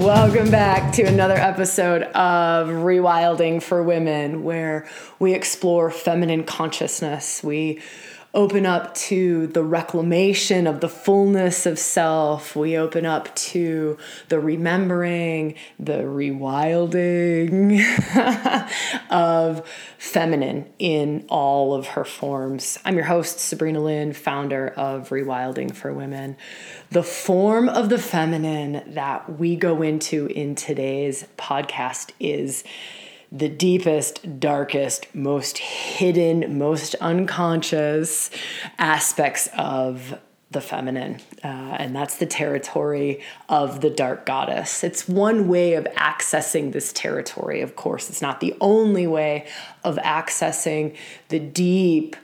Welcome back to another episode of Rewilding for Women, where we explore feminine consciousness. We open up to the reclamation of the fullness of self. We open up to the remembering, the rewilding of feminine in all of her forms. I'm your host, Sabrina Lynn, founder of Rewilding for Women. The form of the feminine that we go into in today's podcast is the deepest, darkest, most hidden, most unconscious aspects of the feminine. Uh, and that's the territory of the dark goddess. It's one way of accessing this territory, of course. It's not the only way of accessing the deep,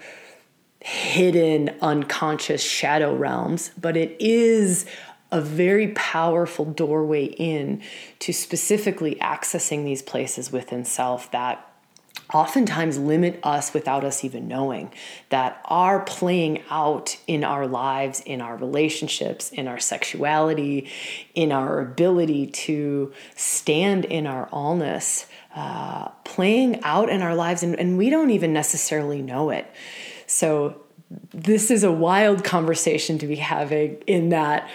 hidden, unconscious shadow realms, but it is a very powerful doorway in to specifically accessing these places within self that oftentimes limit us without us even knowing that are playing out in our lives, in our relationships, in our sexuality, in our ability to stand in our allness, uh, playing out in our lives, and, and we don't even necessarily know it. So, this is a wild conversation to be having in that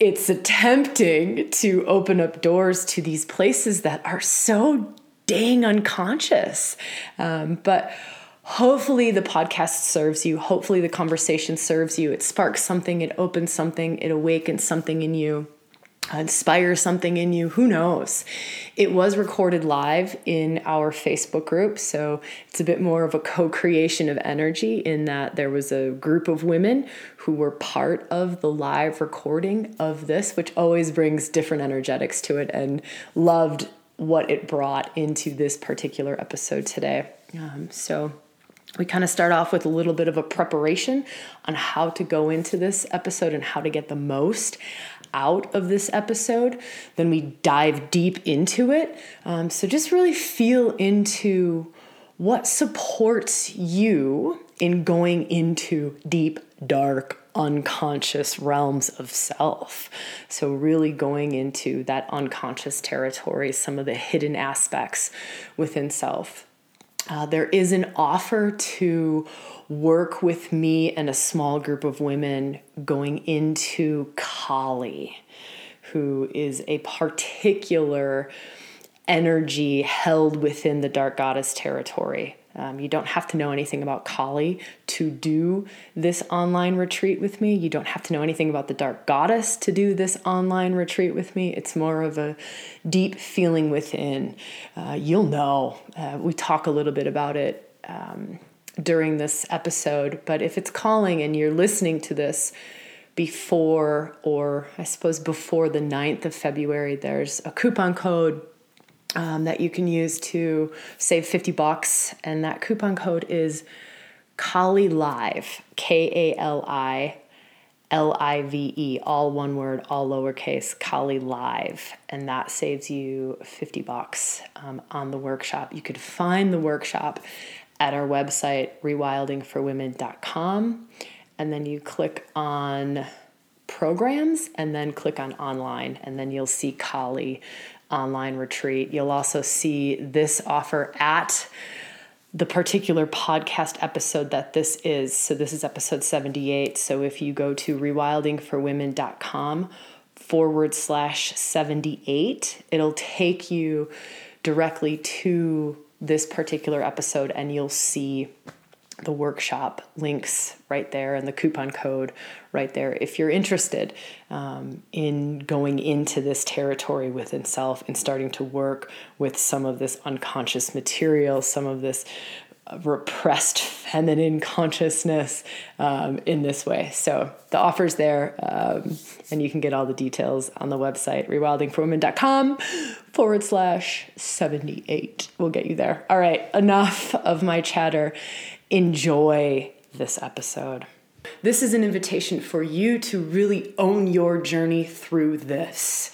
it's attempting to open up doors to these places that are so dang unconscious. Um, but hopefully the podcast serves you. Hopefully the conversation serves you. It sparks something, it opens something, it awakens something in you inspire something in you. Who knows? It was recorded live in our Facebook group, so it's a bit more of a co creation of energy in that there was a group of women who were part of the live recording of this, which always brings different energetics to it, and loved what it brought into this particular episode today. Um, so, we kind of start off with a little bit of a preparation on how to go into this episode and how to get the most out of this episode. Then we dive deep into it. Um, so just really feel into what supports you in going into deep, dark, unconscious realms of self. So, really going into that unconscious territory, some of the hidden aspects within self. Uh, there is an offer to work with me and a small group of women going into Kali, who is a particular energy held within the dark goddess territory. Um, you don't have to know anything about Kali to do this online retreat with me. You don't have to know anything about the dark goddess to do this online retreat with me. It's more of a deep feeling within. Uh, you'll know. Uh, we talk a little bit about it um, during this episode, but if it's calling and you're listening to this, before, or I suppose before the 9th of February, there's a coupon code um, that you can use to save 50 bucks. And that coupon code is Kali Live, K A L I L I V E, all one word, all lowercase, Kali Live. And that saves you 50 bucks um, on the workshop. You could find the workshop at our website, rewildingforwomen.com. And then you click on programs and then click on online, and then you'll see Kali online retreat. You'll also see this offer at the particular podcast episode that this is. So, this is episode 78. So, if you go to rewildingforwomen.com forward slash 78, it'll take you directly to this particular episode and you'll see the workshop links right there and the coupon code right there if you're interested um, in going into this territory within self and starting to work with some of this unconscious material, some of this uh, repressed feminine consciousness um, in this way. So the offer's there, um, and you can get all the details on the website, rewildingforwomen.com forward slash 78. We'll get you there. All right, enough of my chatter enjoy this episode. This is an invitation for you to really own your journey through this.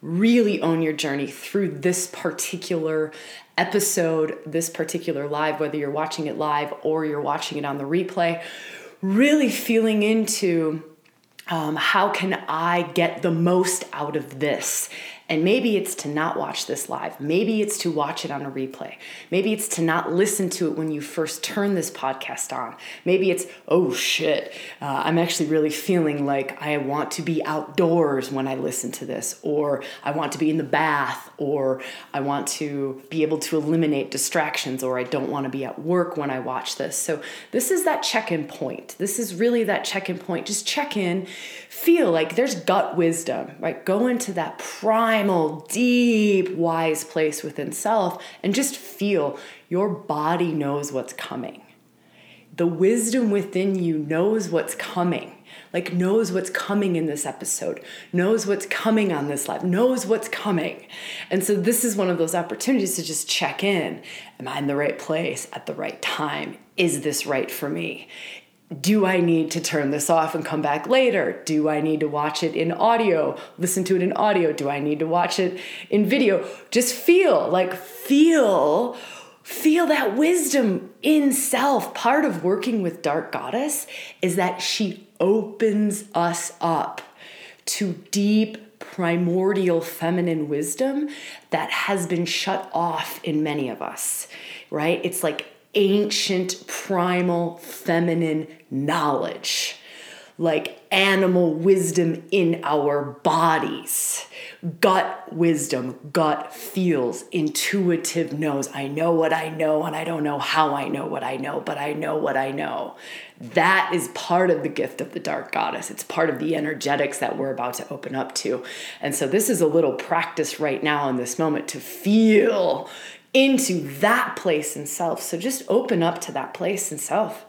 Really own your journey through this particular episode, this particular live, whether you're watching it live or you're watching it on the replay. Really feeling into um, how can I get the most out of this? And maybe it's to not watch this live. Maybe it's to watch it on a replay. Maybe it's to not listen to it when you first turn this podcast on. Maybe it's, oh shit, uh, I'm actually really feeling like I want to be outdoors when I listen to this, or I want to be in the bath, or I want to be able to eliminate distractions, or I don't want to be at work when I watch this. So, this is that check in point. This is really that check in point. Just check in, feel like there's gut wisdom, right? Go into that primal, deep, wise place within self and just feel your body knows what's coming. The wisdom within you knows what's coming like knows what's coming in this episode, knows what's coming on this live, knows what's coming. And so this is one of those opportunities to just check in. Am I in the right place at the right time? Is this right for me? Do I need to turn this off and come back later? Do I need to watch it in audio, listen to it in audio? Do I need to watch it in video? Just feel like, feel, feel that wisdom in self. Part of working with Dark Goddess is that she opens us up to deep, primordial feminine wisdom that has been shut off in many of us, right? It's like ancient, primal, feminine knowledge, like animal wisdom in our bodies. Gut wisdom, gut feels, intuitive knows. I know what I know, and I don't know how I know what I know, but I know what I know. That is part of the gift of the dark goddess. It's part of the energetics that we're about to open up to. And so, this is a little practice right now in this moment to feel into that place in self. So just open up to that place in self.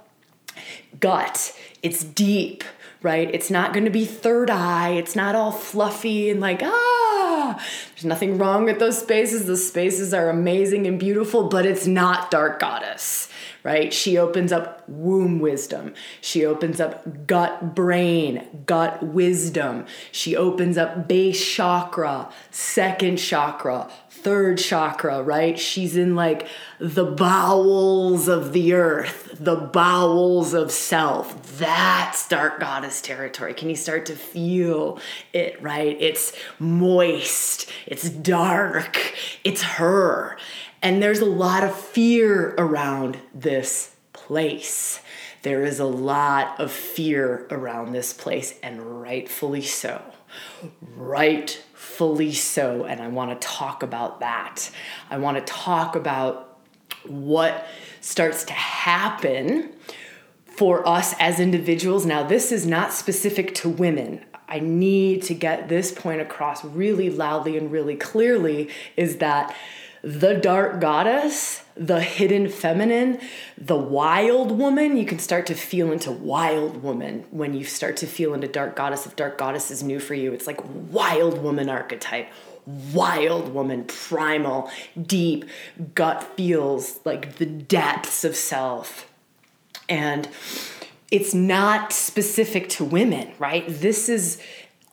Gut, it's deep, right? It's not going to be third eye. It's not all fluffy and like, ah, there's nothing wrong with those spaces. Those spaces are amazing and beautiful, but it's not dark goddess right? She opens up womb wisdom. She opens up gut brain, gut wisdom. She opens up base chakra, second chakra, third chakra, right? She's in like the bowels of the earth, the bowels of self. That's dark goddess territory. Can you start to feel it, right? It's moist, it's dark, it's her. And there's a lot of fear around this place. There is a lot of fear around this place, and rightfully so. Rightfully so. And I want to talk about that. I want to talk about what starts to happen for us as individuals. Now, this is not specific to women. I need to get this point across really loudly and really clearly is that the dark goddess, the hidden feminine, the wild woman. You can start to feel into wild woman when you start to feel into dark goddess. If dark goddess is new for you, it's like wild woman archetype. Wild woman, primal, deep, gut feels like the depths of self. And it's not specific to women, right? This is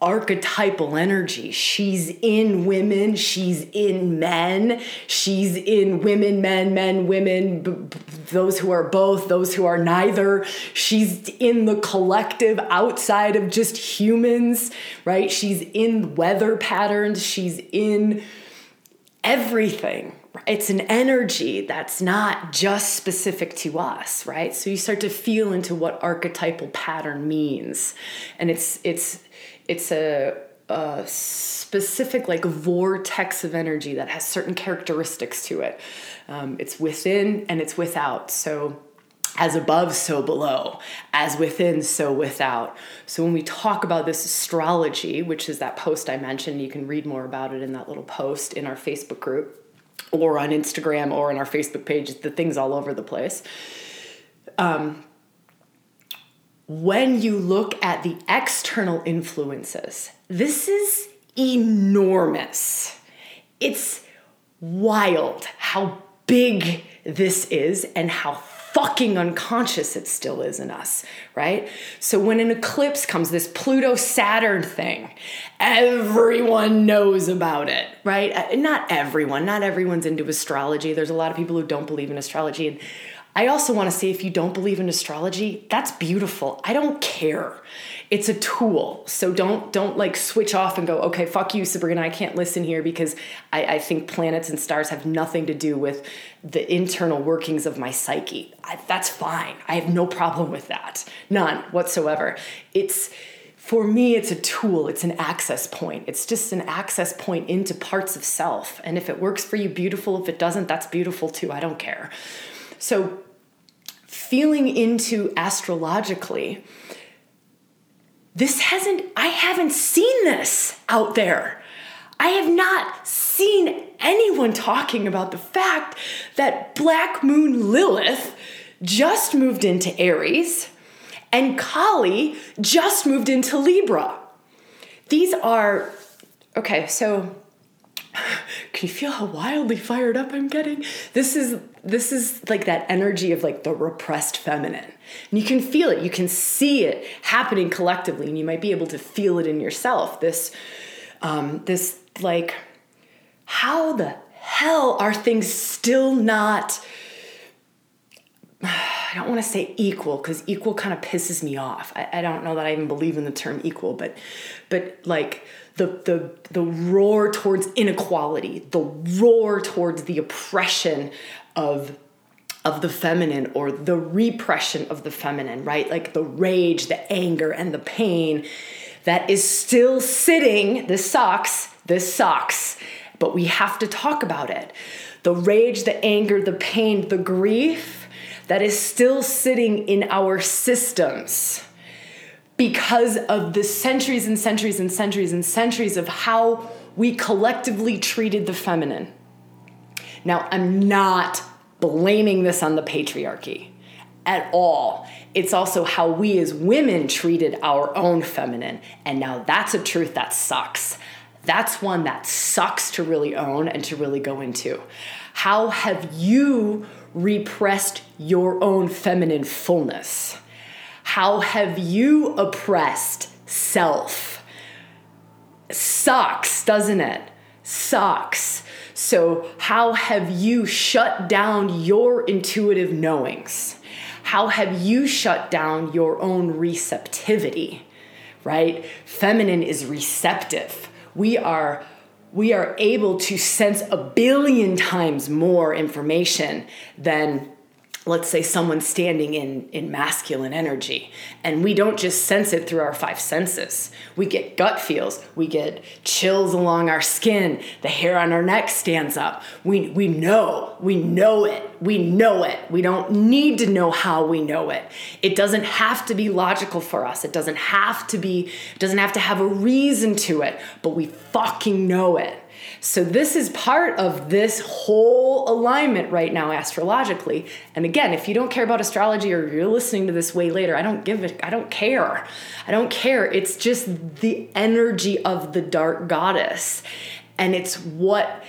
archetypal energy. She's in women, she's in men, she's in women, men, men, women, b- b- those who are both, those who are neither. She's in the collective outside of just humans, right? She's in weather patterns, she's in everything. It's an energy that's not just specific to us, right? So you start to feel into what archetypal pattern means. And it's it's it's a, a specific like vortex of energy that has certain characteristics to it. Um, it's within and it's without. So as above, so below, as within, so without. So when we talk about this astrology, which is that post I mentioned, you can read more about it in that little post in our Facebook group or on Instagram or on our Facebook page, the things all over the place. Um, when you look at the external influences, this is enormous. It's wild how big this is and how fucking unconscious it still is in us, right? So when an eclipse comes, this Pluto Saturn thing, everyone knows about it, right? Uh, not everyone, not everyone's into astrology. There's a lot of people who don't believe in astrology and I also want to say if you don't believe in astrology, that's beautiful. I don't care. It's a tool. So don't don't like switch off and go, okay, fuck you, Sabrina, I can't listen here because I, I think planets and stars have nothing to do with the internal workings of my psyche. I, that's fine. I have no problem with that. None whatsoever. It's for me, it's a tool, it's an access point. It's just an access point into parts of self. And if it works for you, beautiful. If it doesn't, that's beautiful too. I don't care. So, feeling into astrologically, this hasn't, I haven't seen this out there. I have not seen anyone talking about the fact that Black Moon Lilith just moved into Aries and Kali just moved into Libra. These are, okay, so can you feel how wildly fired up I'm getting? This is this is like that energy of like the repressed feminine. And you can feel it, you can see it happening collectively, and you might be able to feel it in yourself. This um, this like how the hell are things still not I don't want to say equal because equal kind of pisses me off. I, I don't know that I even believe in the term equal, but but like the the the roar towards inequality, the roar towards the oppression of of the feminine or the repression of the feminine, right? Like the rage, the anger, and the pain that is still sitting. This sucks. This sucks. But we have to talk about it. The rage, the anger, the pain, the grief that is still sitting in our systems because of the centuries and centuries and centuries and centuries of how we collectively treated the feminine. Now, I'm not blaming this on the patriarchy at all. It's also how we as women treated our own feminine. And now that's a truth that sucks. That's one that sucks to really own and to really go into. How have you repressed your own feminine fullness? How have you oppressed self? Sucks, doesn't it? Sucks. So, how have you shut down your intuitive knowings? How have you shut down your own receptivity? Right? Feminine is receptive. We are we are able to sense a billion times more information than let's say someone standing in in masculine energy. And we don't just sense it through our five senses. We get gut feels. We get chills along our skin. The hair on our neck stands up. We we know. We know it. We know it. We don't need to know how we know it. It doesn't have to be logical for us. It doesn't have to be it doesn't have to have a reason to it but we fucking know it so, this is part of this whole alignment right now, astrologically. And again, if you don't care about astrology or you're listening to this way later, I don't give it, I don't care. I don't care. It's just the energy of the dark goddess. And it's what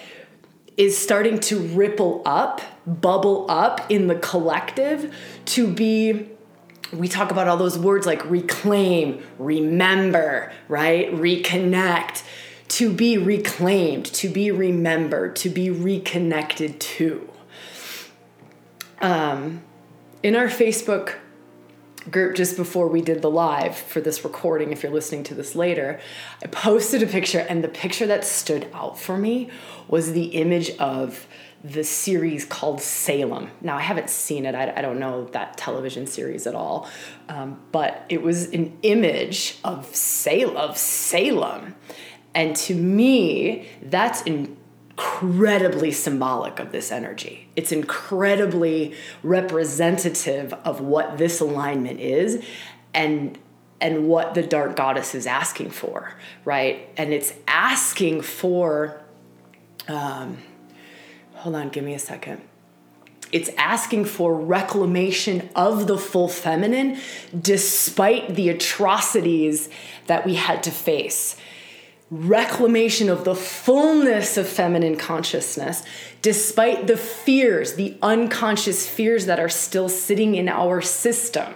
is starting to ripple up, bubble up in the collective to be we talk about all those words like reclaim, remember, right? Reconnect to be reclaimed, to be remembered, to be reconnected to. Um, in our Facebook group just before we did the live for this recording, if you're listening to this later, I posted a picture, and the picture that stood out for me was the image of the series called Salem. Now, I haven't seen it, I, I don't know that television series at all, um, but it was an image of Salem, of Salem. And to me, that's incredibly symbolic of this energy. It's incredibly representative of what this alignment is and and what the dark goddess is asking for, right? And it's asking for um, hold on, give me a second. It's asking for reclamation of the full feminine despite the atrocities that we had to face reclamation of the fullness of feminine consciousness, despite the fears, the unconscious fears that are still sitting in our system.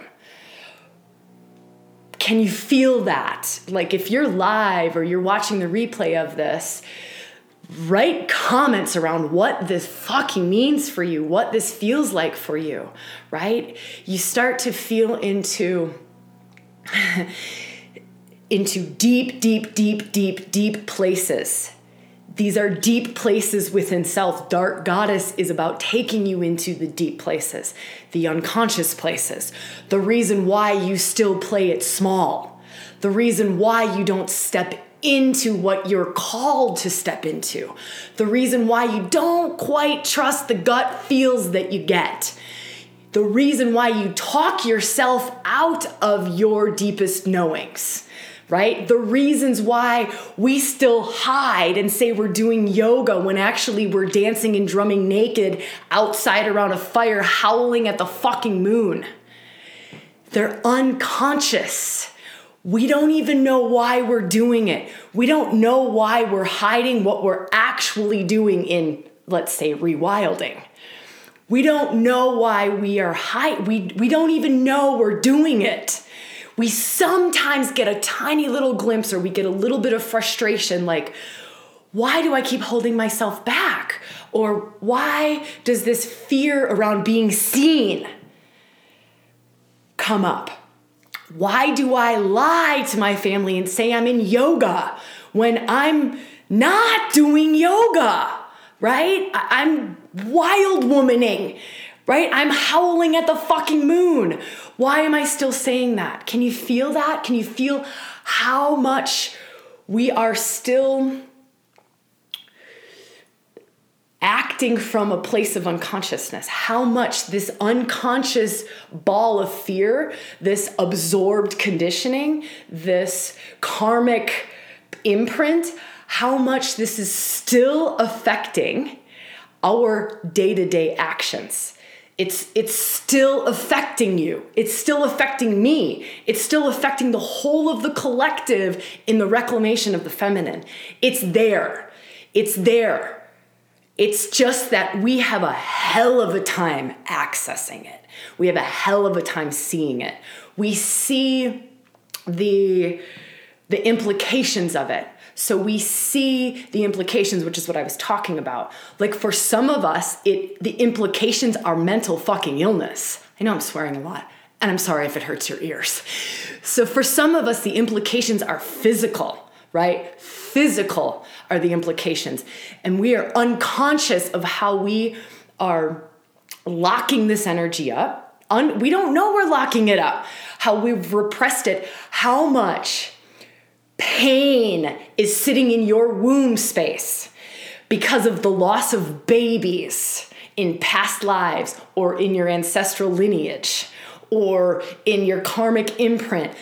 Can you feel that? Like if you're live or you're watching the replay of this, write comments around what this fucking means for you, what this feels like for you, right? You start to feel into into deep, deep, deep, deep, deep places. These are deep places within self. Dark Goddess is about taking you into the deep places, the unconscious places, the reason why you still play it small, the reason why you don't step into what you're called to step into. The reason why you don't quite trust the gut feels that you get. The reason why you talk yourself out of your deepest knowings, right? The reasons why we still hide and say we're doing yoga when actually we're dancing and drumming naked outside around a fire, howling at the fucking moon. They're unconscious. We don't even know why we're doing it. We don't know why we're hiding what we're actually doing in, let's say, rewilding. We don't know why we are hiding. We, we don't even know we're doing it. We sometimes get a tiny little glimpse or we get a little bit of frustration like, why do I keep holding myself back? Or why does this fear around being seen come up? Why do I lie to my family and say I'm in yoga when I'm not doing yoga? Right? I'm wild womaning, right? I'm howling at the fucking moon. Why am I still saying that? Can you feel that? Can you feel how much we are still acting from a place of unconsciousness, how much this unconscious ball of fear, this absorbed conditioning, this karmic imprint, how much this is still affecting our day to day actions. It's, it's still affecting you. It's still affecting me. It's still affecting the whole of the collective in the reclamation of the feminine. It's there. It's there it's just that we have a hell of a time accessing it. We have a hell of a time seeing it. We see the the implications of it. So we see the implications, which is what I was talking about. Like for some of us, it the implications are mental fucking illness. I know I'm swearing a lot, and I'm sorry if it hurts your ears. So for some of us, the implications are physical, right? Physical are the implications. And we are unconscious of how we are locking this energy up. Un- we don't know we're locking it up, how we've repressed it, how much pain is sitting in your womb space because of the loss of babies in past lives or in your ancestral lineage or in your karmic imprint.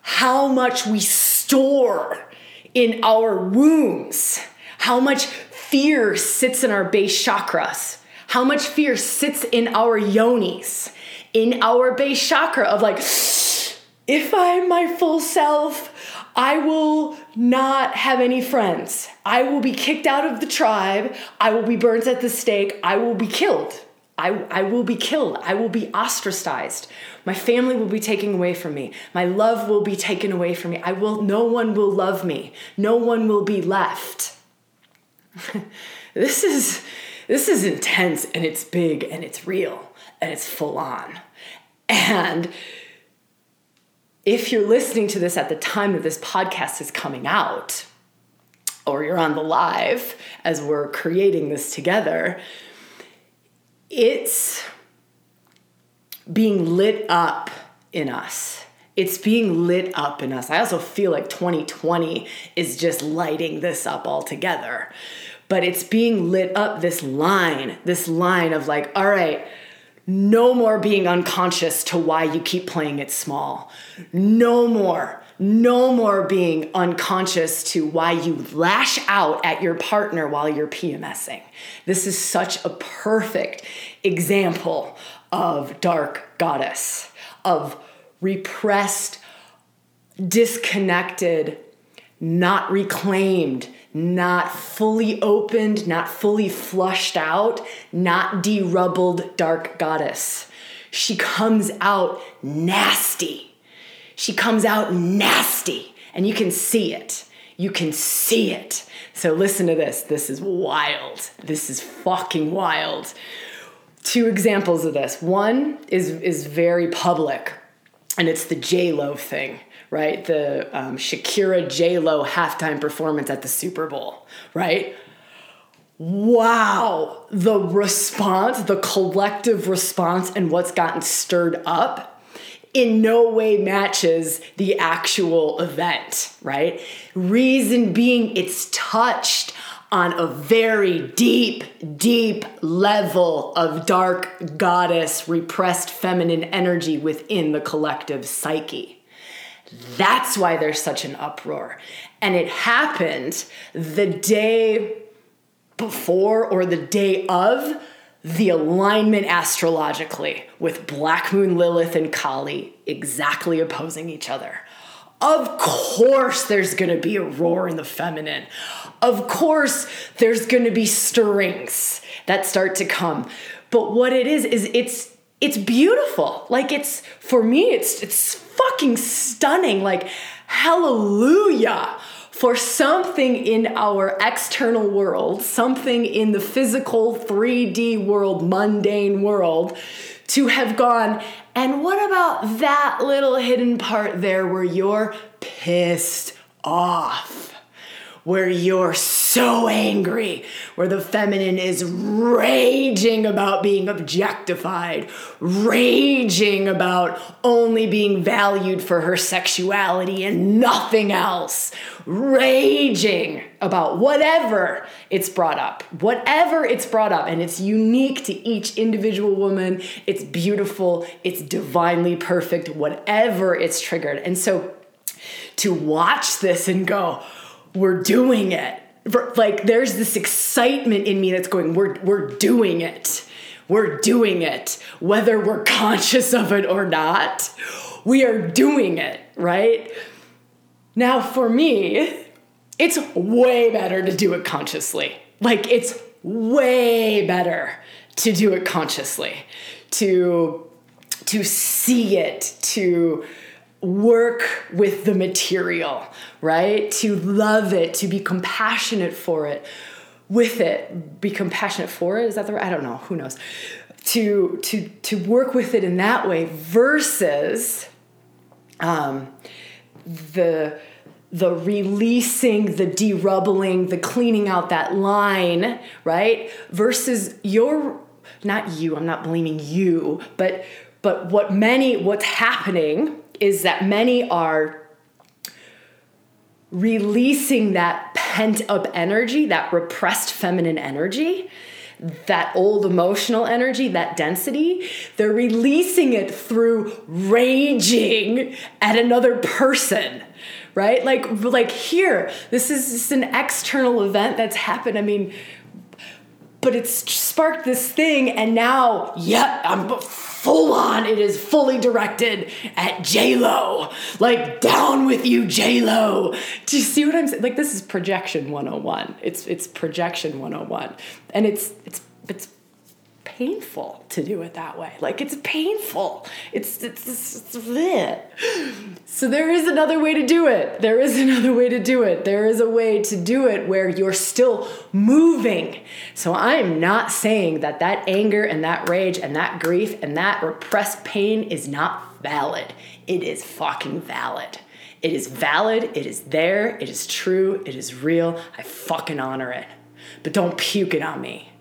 How much we store in our wombs, how much fear sits in our base chakras, how much fear sits in our yonis, in our base chakra of like, if I'm my full self, I will not have any friends. I will be kicked out of the tribe. I will be burnt at the stake. I will be killed. I, I will be killed. I will be ostracized. My family will be taken away from me. My love will be taken away from me. I will no one will love me. No one will be left. this is this is intense and it's big and it's real and it's full on. And if you're listening to this at the time that this podcast is coming out, or you're on the live as we're creating this together, it's being lit up in us. It's being lit up in us. I also feel like 2020 is just lighting this up altogether. But it's being lit up this line, this line of like, all right, no more being unconscious to why you keep playing it small. No more no more being unconscious to why you lash out at your partner while you're PMSing. This is such a perfect example of dark goddess, of repressed, disconnected, not reclaimed, not fully opened, not fully flushed out, not derubbled dark goddess. She comes out nasty she comes out nasty and you can see it. You can see it. So listen to this. This is wild. This is fucking wild. Two examples of this. One is is very public, and it's the J Lo thing, right? The um, Shakira J Lo halftime performance at the Super Bowl, right? Wow, the response, the collective response, and what's gotten stirred up in no way matches the actual event, right? Reason being, it's touched on a very deep, deep level of dark goddess, repressed feminine energy within the collective psyche. That's why there's such an uproar. And it happened the day before or the day of the alignment astrologically with Black Moon Lilith and Kali exactly opposing each other. Of course, there's gonna be a roar in the feminine. Of course, there's gonna be stirrings that start to come. But what it is, is it's it's beautiful. Like it's for me, it's it's fucking stunning. Like, hallelujah for something in our external world, something in the physical 3D world, mundane world, to have gone, and what about that little hidden part there where you're pissed off? Where you're so angry, where the feminine is raging about being objectified, raging about only being valued for her sexuality and nothing else, raging about whatever it's brought up, whatever it's brought up, and it's unique to each individual woman. It's beautiful, it's divinely perfect, whatever it's triggered. And so to watch this and go, we're doing it. Like there's this excitement in me that's going, we're we're doing it. We're doing it. Whether we're conscious of it or not, we are doing it, right? Now for me, it's way better to do it consciously. Like it's way better to do it consciously. To to see it, to work with the material, right? To love it, to be compassionate for it, with it, be compassionate for it. Is that the right? I don't know. Who knows? To to to work with it in that way versus um, the the releasing, the derubbling, the cleaning out that line, right? Versus your not you. I'm not blaming you, but but what many what's happening is that many are releasing that pent up energy, that repressed feminine energy, that old emotional energy, that density, they're releasing it through raging at another person. Right? Like like here, this is just an external event that's happened. I mean, but it's sparked this thing and now, yeah, I'm full on it is fully directed at j-lo. Like down with you j-lo. Do you see what i'm saying like this is projection 101 it's it's projection 101 and it's it's it's painful to do it that way. Like it's painful. It's it's, it's, it's so there is another way to do it. There is another way to do it. There is a way to do it where you're still moving. So I am not saying that that anger and that rage and that grief and that repressed pain is not valid. It is fucking valid. It is valid. It is there. It is true. It is real. I fucking honor it. But don't puke it on me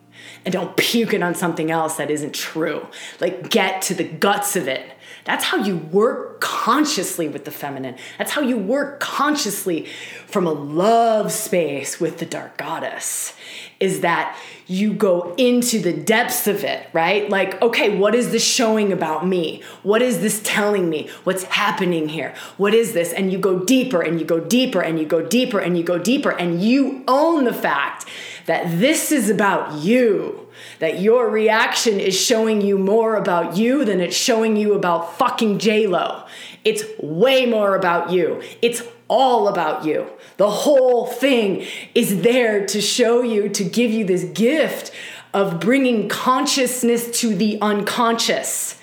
and don't puke it on something else that isn't true. Like, get to the guts of it. That's how you work consciously with the feminine. That's how you work consciously from a love space with the dark goddess. Is that you go into the depths of it, right? Like, okay, what is this showing about me? What is this telling me? What's happening here? What is this? And you go deeper and you go deeper and you go deeper and you go deeper and you own the fact that this is about you, that your reaction is showing you more about you than it's showing you about fucking J-Lo. It's way more about you. It's all about you. The whole thing is there to show you, to give you this gift of bringing consciousness to the unconscious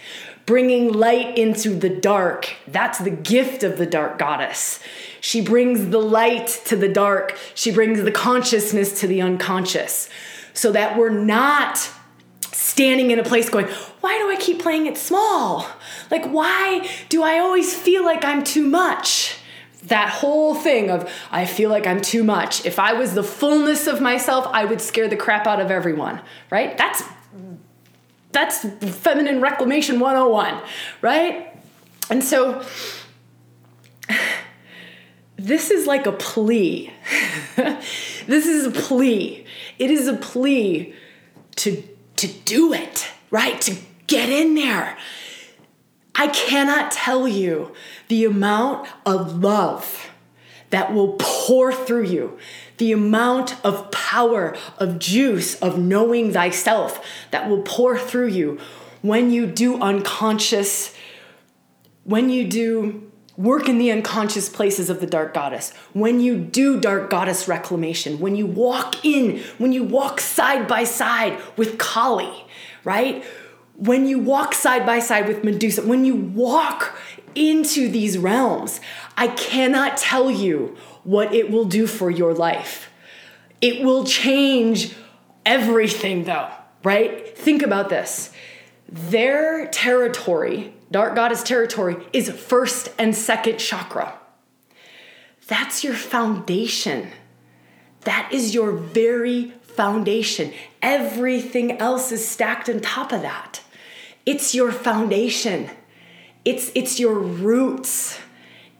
bringing light into the dark. That's the gift of the dark goddess. She brings the light to the dark, she brings the consciousness to the unconscious, so that we're not standing in a place going, why do I keep playing it small? Like, why do I always feel like I'm too much? That whole thing of, I feel like I'm too much. If I was the fullness of myself, I would scare the crap out of everyone, right? That's that's feminine reclamation 101, right? And so this is like a plea. this is a plea. It is a plea to to do it, right? To get in there. I cannot tell you the amount of love that will pour through you, the amount of power, of juice, of knowing thyself that will pour through you when you do unconscious, when you do work in the unconscious places of the dark goddess, when you do dark goddess reclamation, when you walk in, when you walk side by side with Kali, right? When you walk side by side with Medusa, when you walk into these realms, I cannot tell you what it will do for your life. It will change everything, though, right? Think about this. Their territory dark goddess territory is first and second chakra. That's your foundation. That is your very foundation. Everything else is stacked on top of that. It's your foundation. It's it's your roots.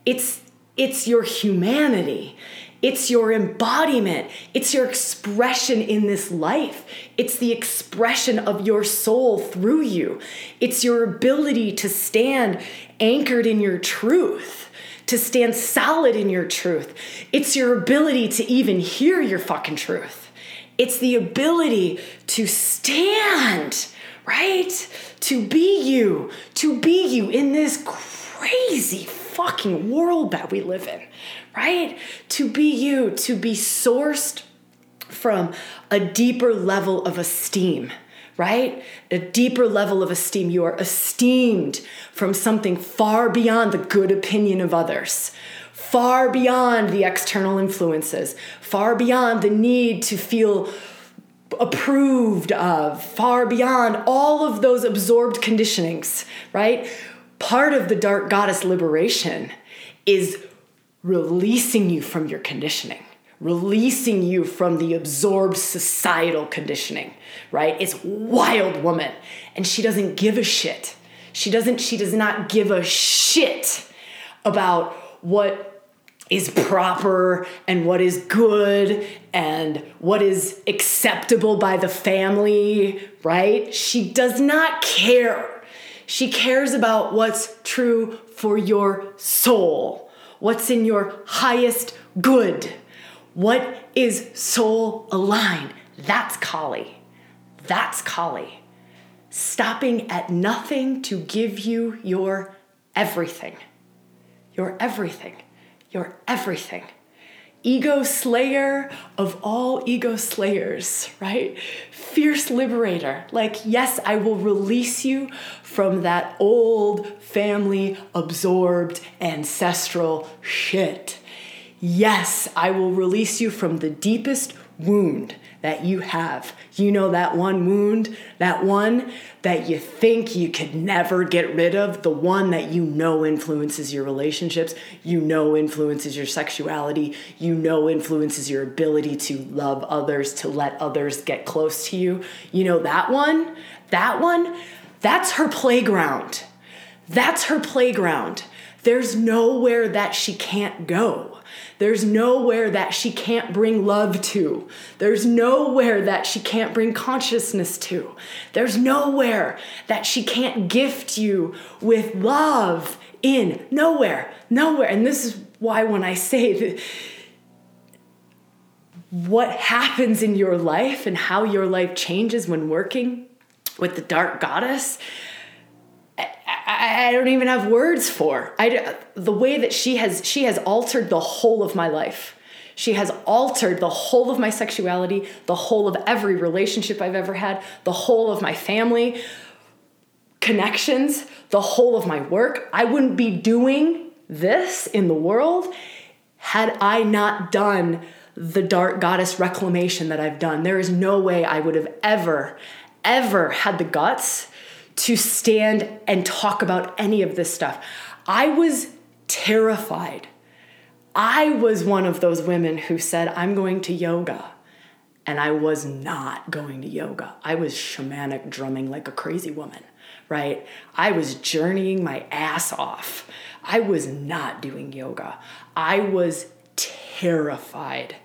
It's it's your humanity. It's your embodiment. It's your expression in this life. It's the expression of your soul through you. It's your ability to stand anchored in your truth, to stand solid in your truth. It's your ability to even hear your fucking truth. It's the ability to stand, right? To be you, to be you in this crazy fucking world that we live in, right? To be you, to be sourced from a deeper level of esteem, right? A deeper level of esteem. You are esteemed from something far beyond the good opinion of others, far beyond the external influences, far beyond the need to feel approved of, far beyond all of those absorbed conditionings, right? Part of the dark goddess liberation is releasing you from your conditioning, releasing you from the absorbed societal conditioning, right? It's wild woman and she doesn't give a shit. She doesn't she does not give a shit about what is proper and what is good and what is acceptable by the family, right? She does not care. She cares about what's true for your soul what's in your highest good, what is soul aligned. That's Kali. That's Kali. Stopping at nothing to give you your everything. Your everything. Your everything ego slayer of all ego slayers, right? Fierce liberator. Like, yes, I will release you from that old family absorbed ancestral shit. Yes, I will release you from the deepest wound that you have. You know that one wound, that one that you think you could never get rid of, the one that you know influences your relationships, you know influences your sexuality, you know influences your ability to love others, to let others get close to you. You know that one? That one? That's her playground. That's her playground. There's nowhere that she can't go. There's nowhere that she can't bring love to. There's nowhere that she can't bring consciousness to. There's nowhere that she can't gift you with love in. Nowhere, nowhere. And this is why when I say that what happens in your life and how your life changes when working with the dark goddess I, I don't even have words for. I, the way that she has she has altered the whole of my life. She has altered the whole of my sexuality, the whole of every relationship I've ever had, the whole of my family. connections, the whole of my work. I wouldn't be doing this in the world had I not done the dark goddess reclamation that I've done. There is no way I would have ever, ever had the guts to stand and talk about any of this stuff. I was terrified. I was one of those women who said, I'm going to yoga. And I was not going to yoga. I was shamanic drumming like a crazy woman, right? I was journeying my ass off. I was not doing yoga. I was terrified.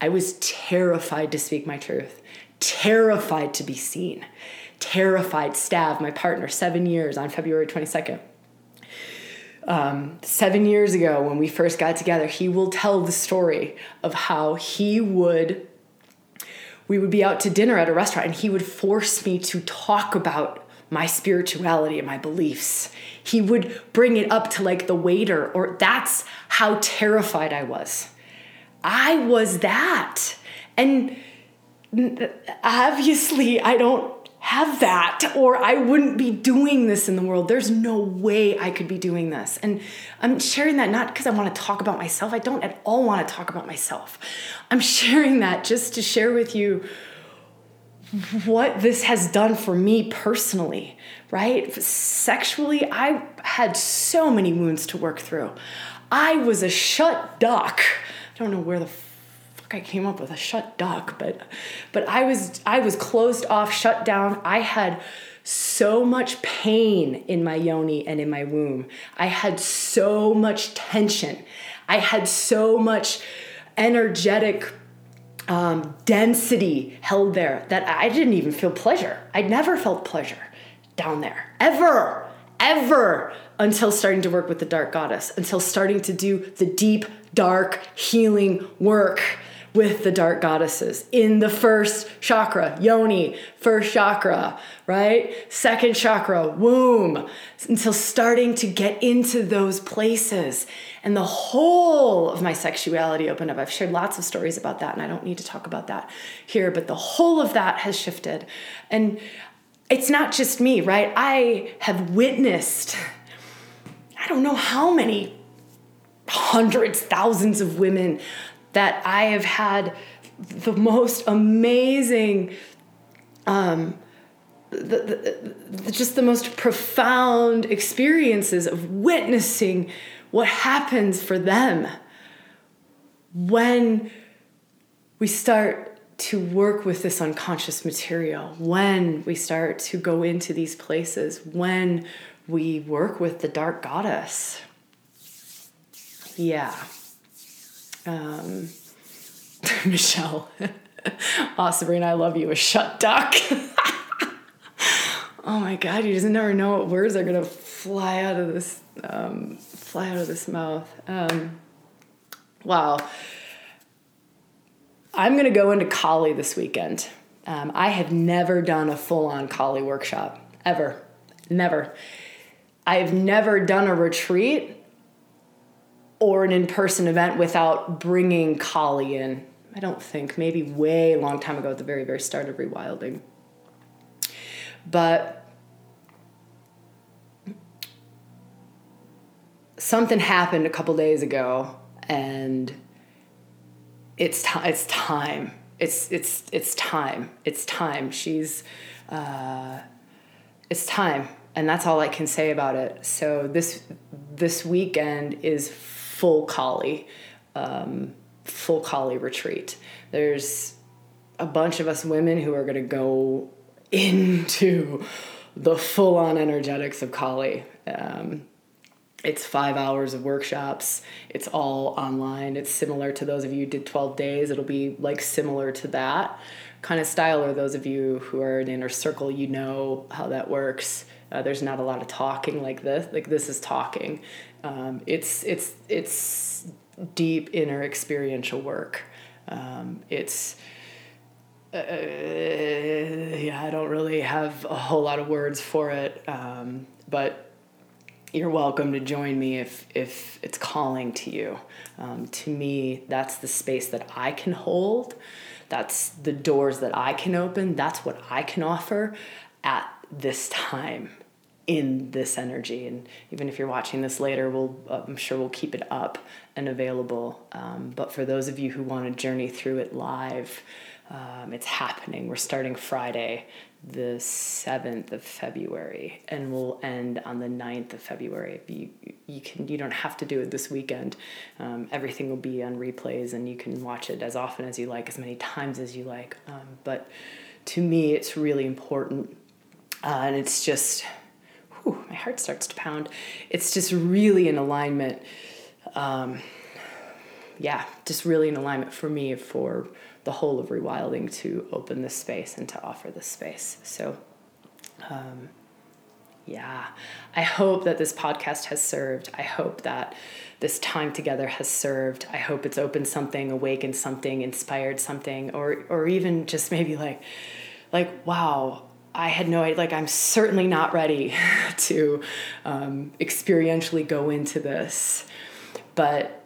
I was terrified to speak my truth, terrified to be seen, terrified. Stav, my partner, seven years on February 22nd. Um, seven years ago, when we first got together, he will tell the story of how he would, we would be out to dinner at a restaurant, and he would force me to talk about my spirituality and my beliefs. He would bring it up to like the waiter, or that's how terrified I was. I was that. And obviously, I don't have that, or I wouldn't be doing this in the world. There's no way I could be doing this. And I'm sharing that not because I want to talk about myself. I don't at all want to talk about myself. I'm sharing that just to share with you what this has done for me personally, right? Sexually, I had so many wounds to work through. I was a shut duck. I don't know where the fuck I came up with a shut duck, but but I was I was closed off, shut down. I had so much pain in my yoni and in my womb. I had so much tension. I had so much energetic um, density held there that I didn't even feel pleasure. I never felt pleasure down there, ever, ever, until starting to work with the dark goddess, until starting to do the deep, dark, healing work with the dark goddesses in the first chakra, yoni, first chakra, right? Second chakra, womb, until starting to get into those places. And the whole of my sexuality opened up. I've shared lots of stories about that, and I don't need to talk about that here, but the whole of that has shifted. And it's not just me, right? I have witnessed, I don't know how many hundreds, thousands of women that I have had the most amazing, um, the, the, the, just the most profound experiences of witnessing what happens for them when we start to work with this unconscious material, when we start to go into these places, when we work with the dark goddess. Yeah um, Michelle. oh, Sabrina, I love you. A shut duck. oh my God, you just never know what words are gonna fly out of this um, fly out of this mouth. Um, wow. I'm gonna go into Kali this weekend. Um, I have never done a full on Kali workshop ever, never. I have never done a retreat or an in-person event without bringing Kali in. I don't think, maybe way long time ago at the very, very start of rewilding. But something happened a couple days ago and it's time it's time. It's it's it's time. It's time. She's uh, it's time. And that's all i can say about it. So this this weekend is full Kali, um, full Kali retreat. There's a bunch of us women who are going to go into the full on energetics of Kali. Um, it's five hours of workshops. It's all online. It's similar to those of you did 12 days. It'll be like similar to that kind of style, or those of you who are in inner circle, you know how that works. Uh, there's not a lot of talking like this. Like this is talking. Um, it's it's it's deep inner experiential work. Um, it's uh, yeah, I don't really have a whole lot of words for it, um, but you're welcome to join me if if it's calling to you. Um, to me, that's the space that I can hold. That's the doors that I can open. That's what I can offer at this time in this energy. And even if you're watching this later, we'll I'm sure we'll keep it up and available. Um, but for those of you who want to journey through it live, um, it's happening. We're starting Friday, the 7th of February, and we'll end on the 9th of February. You, you, can, you don't have to do it this weekend. Um, everything will be on replays, and you can watch it as often as you like, as many times as you like. Um, but to me, it's really important. Uh, and it's just, whew, my heart starts to pound. It's just really in alignment. Um, yeah, just really in alignment for me for the whole of rewilding to open this space and to offer this space. So, um, yeah, I hope that this podcast has served. I hope that this time together has served. I hope it's opened something, awakened something, inspired something, or or even just maybe like, like wow, I had no idea. Like I'm certainly not ready to um, experientially go into this, but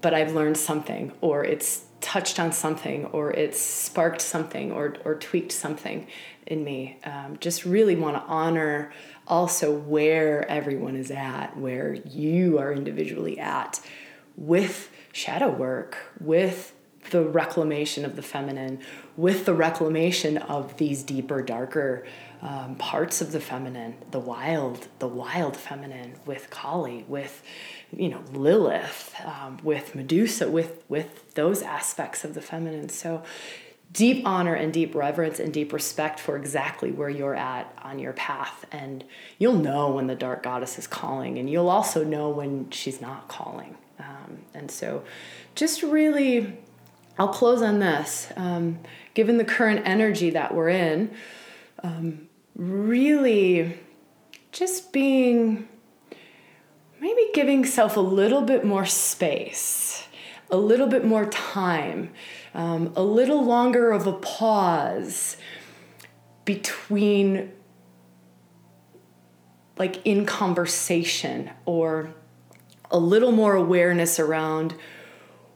but I've learned something, or it's touched on something or it's sparked something or, or tweaked something in me. Um, just really want to honor also where everyone is at, where you are individually at with shadow work, with the reclamation of the feminine, with the reclamation of these deeper, darker um, parts of the feminine, the wild, the wild feminine, with Kali, with you know Lilith, um, with Medusa, with with those aspects of the feminine. So deep honor and deep reverence and deep respect for exactly where you're at on your path and you'll know when the dark goddess is calling and you'll also know when she's not calling um, and so just really i'll close on this. Um, given the current energy that we're in um, really just being maybe giving self a little bit more space, a little bit more time, um, a little longer of a pause between like in conversation or a little more awareness around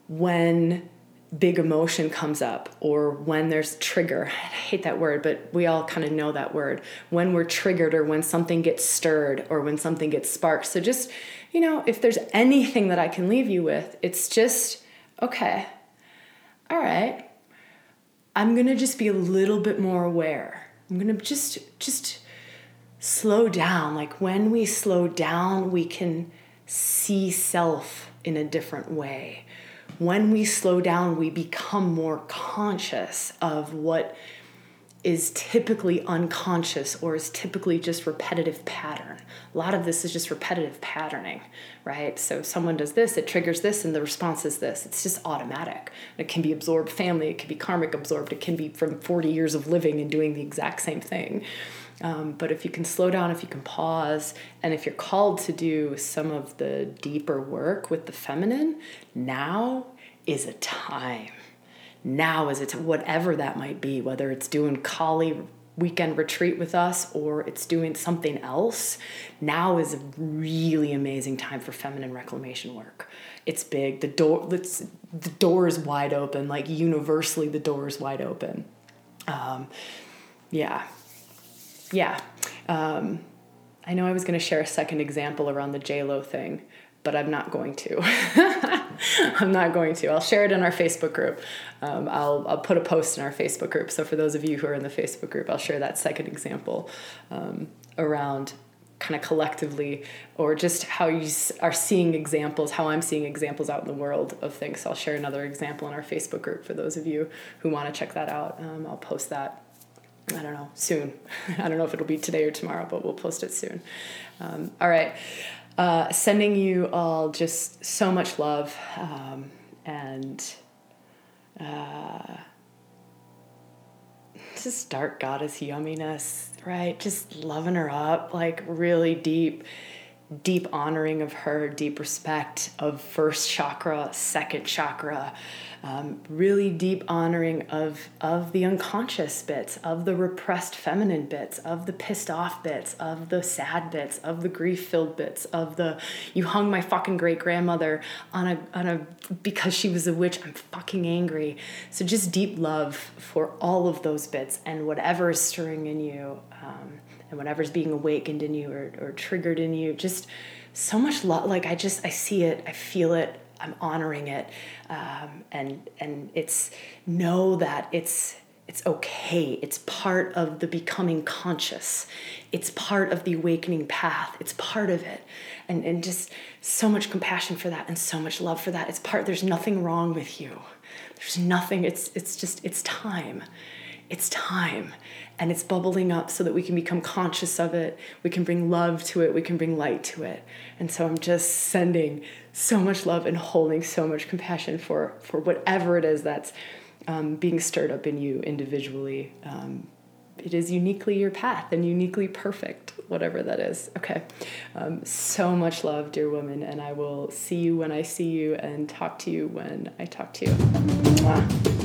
when big emotion comes up or when there's trigger. I hate that word, but we all kind of know that word. When we're triggered or when something gets stirred or when something gets sparked. So just, you know, if there's anything that I can leave you with, it's just okay. All right. I'm going to just be a little bit more aware. I'm going to just just slow down. Like when we slow down, we can see self in a different way when we slow down, we become more conscious of what is typically unconscious or is typically just repetitive pattern. A lot of this is just repetitive patterning, right? So someone does this, it triggers this, and the response is this. It's just automatic. It can be absorbed family, it can be karmic absorbed, it can be from 40 years of living and doing the exact same thing. Um, but if you can slow down, if you can pause, and if you're called to do some of the deeper work with the feminine, now is a time. Now is a time, whatever that might be, whether it's doing Kali weekend retreat with us or it's doing something else, now is a really amazing time for feminine reclamation work. It's big. The door it's, the door is wide open. Like universally the door is wide open. Um, yeah. Yeah. Um, I know I was going to share a second example around the JLo thing, but I'm not going to. I'm not going to. I'll share it in our Facebook group. Um, I'll, I'll put a post in our Facebook group. So for those of you who are in the Facebook group, I'll share that second example um, around kind of collectively or just how you are seeing examples, how I'm seeing examples out in the world of things. So I'll share another example in our Facebook group for those of you who want to check that out. Um, I'll post that I don't know, soon. I don't know if it'll be today or tomorrow, but we'll post it soon. Um, all right. Uh, sending you all just so much love um, and uh, just dark goddess yumminess, right? Just loving her up, like really deep, deep honoring of her, deep respect of first chakra, second chakra um, really deep honoring of of the unconscious bits, of the repressed feminine bits, of the pissed off bits, of the sad bits, of the grief filled bits, of the you hung my fucking great grandmother on a on a because she was a witch. I'm fucking angry. So just deep love for all of those bits and whatever is stirring in you. Um, and whatever's being awakened in you or, or triggered in you. Just so much love. Like I just, I see it, I feel it, I'm honoring it. Um, and, and it's know that it's, it's okay. It's part of the becoming conscious. It's part of the awakening path. It's part of it. And, and just so much compassion for that and so much love for that. It's part, there's nothing wrong with you. There's nothing, it's, it's just, it's time. It's time. And it's bubbling up so that we can become conscious of it. We can bring love to it. We can bring light to it. And so I'm just sending so much love and holding so much compassion for, for whatever it is that's um, being stirred up in you individually. Um, it is uniquely your path and uniquely perfect, whatever that is. Okay. Um, so much love, dear woman, and I will see you when I see you and talk to you when I talk to you. Mwah.